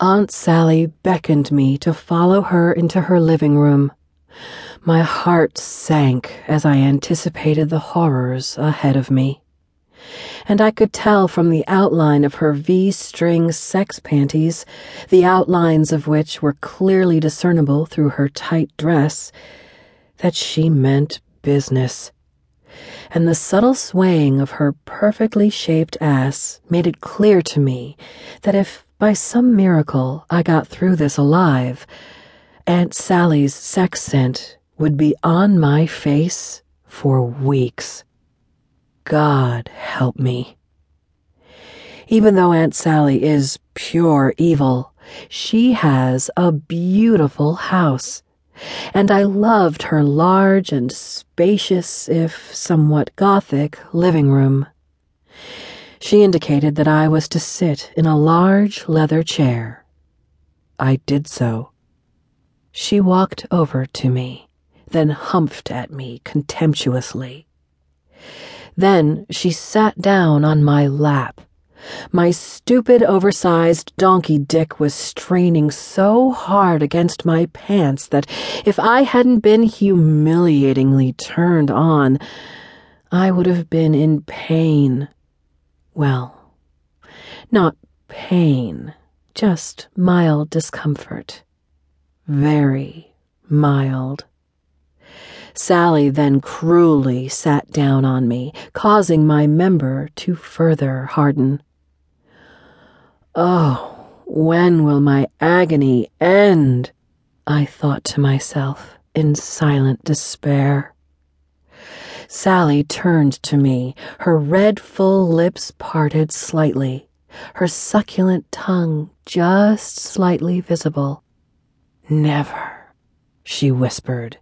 Aunt Sally beckoned me to follow her into her living room. My heart sank as I anticipated the horrors ahead of me. And I could tell from the outline of her V string sex panties, the outlines of which were clearly discernible through her tight dress, that she meant business. And the subtle swaying of her perfectly shaped ass made it clear to me that if by some miracle I got through this alive, Aunt Sally's sex scent would be on my face for weeks. God help me. Even though Aunt Sally is pure evil, she has a beautiful house, and I loved her large and spacious, if somewhat gothic, living room. She indicated that I was to sit in a large leather chair. I did so. She walked over to me, then humphed at me contemptuously. Then she sat down on my lap. My stupid, oversized donkey dick was straining so hard against my pants that if I hadn't been humiliatingly turned on, I would have been in pain well, not pain, just mild discomfort. Very mild. Sally then cruelly sat down on me, causing my member to further harden. Oh, when will my agony end? I thought to myself in silent despair. Sally turned to me, her red, full lips parted slightly, her succulent tongue just slightly visible. Never, she whispered.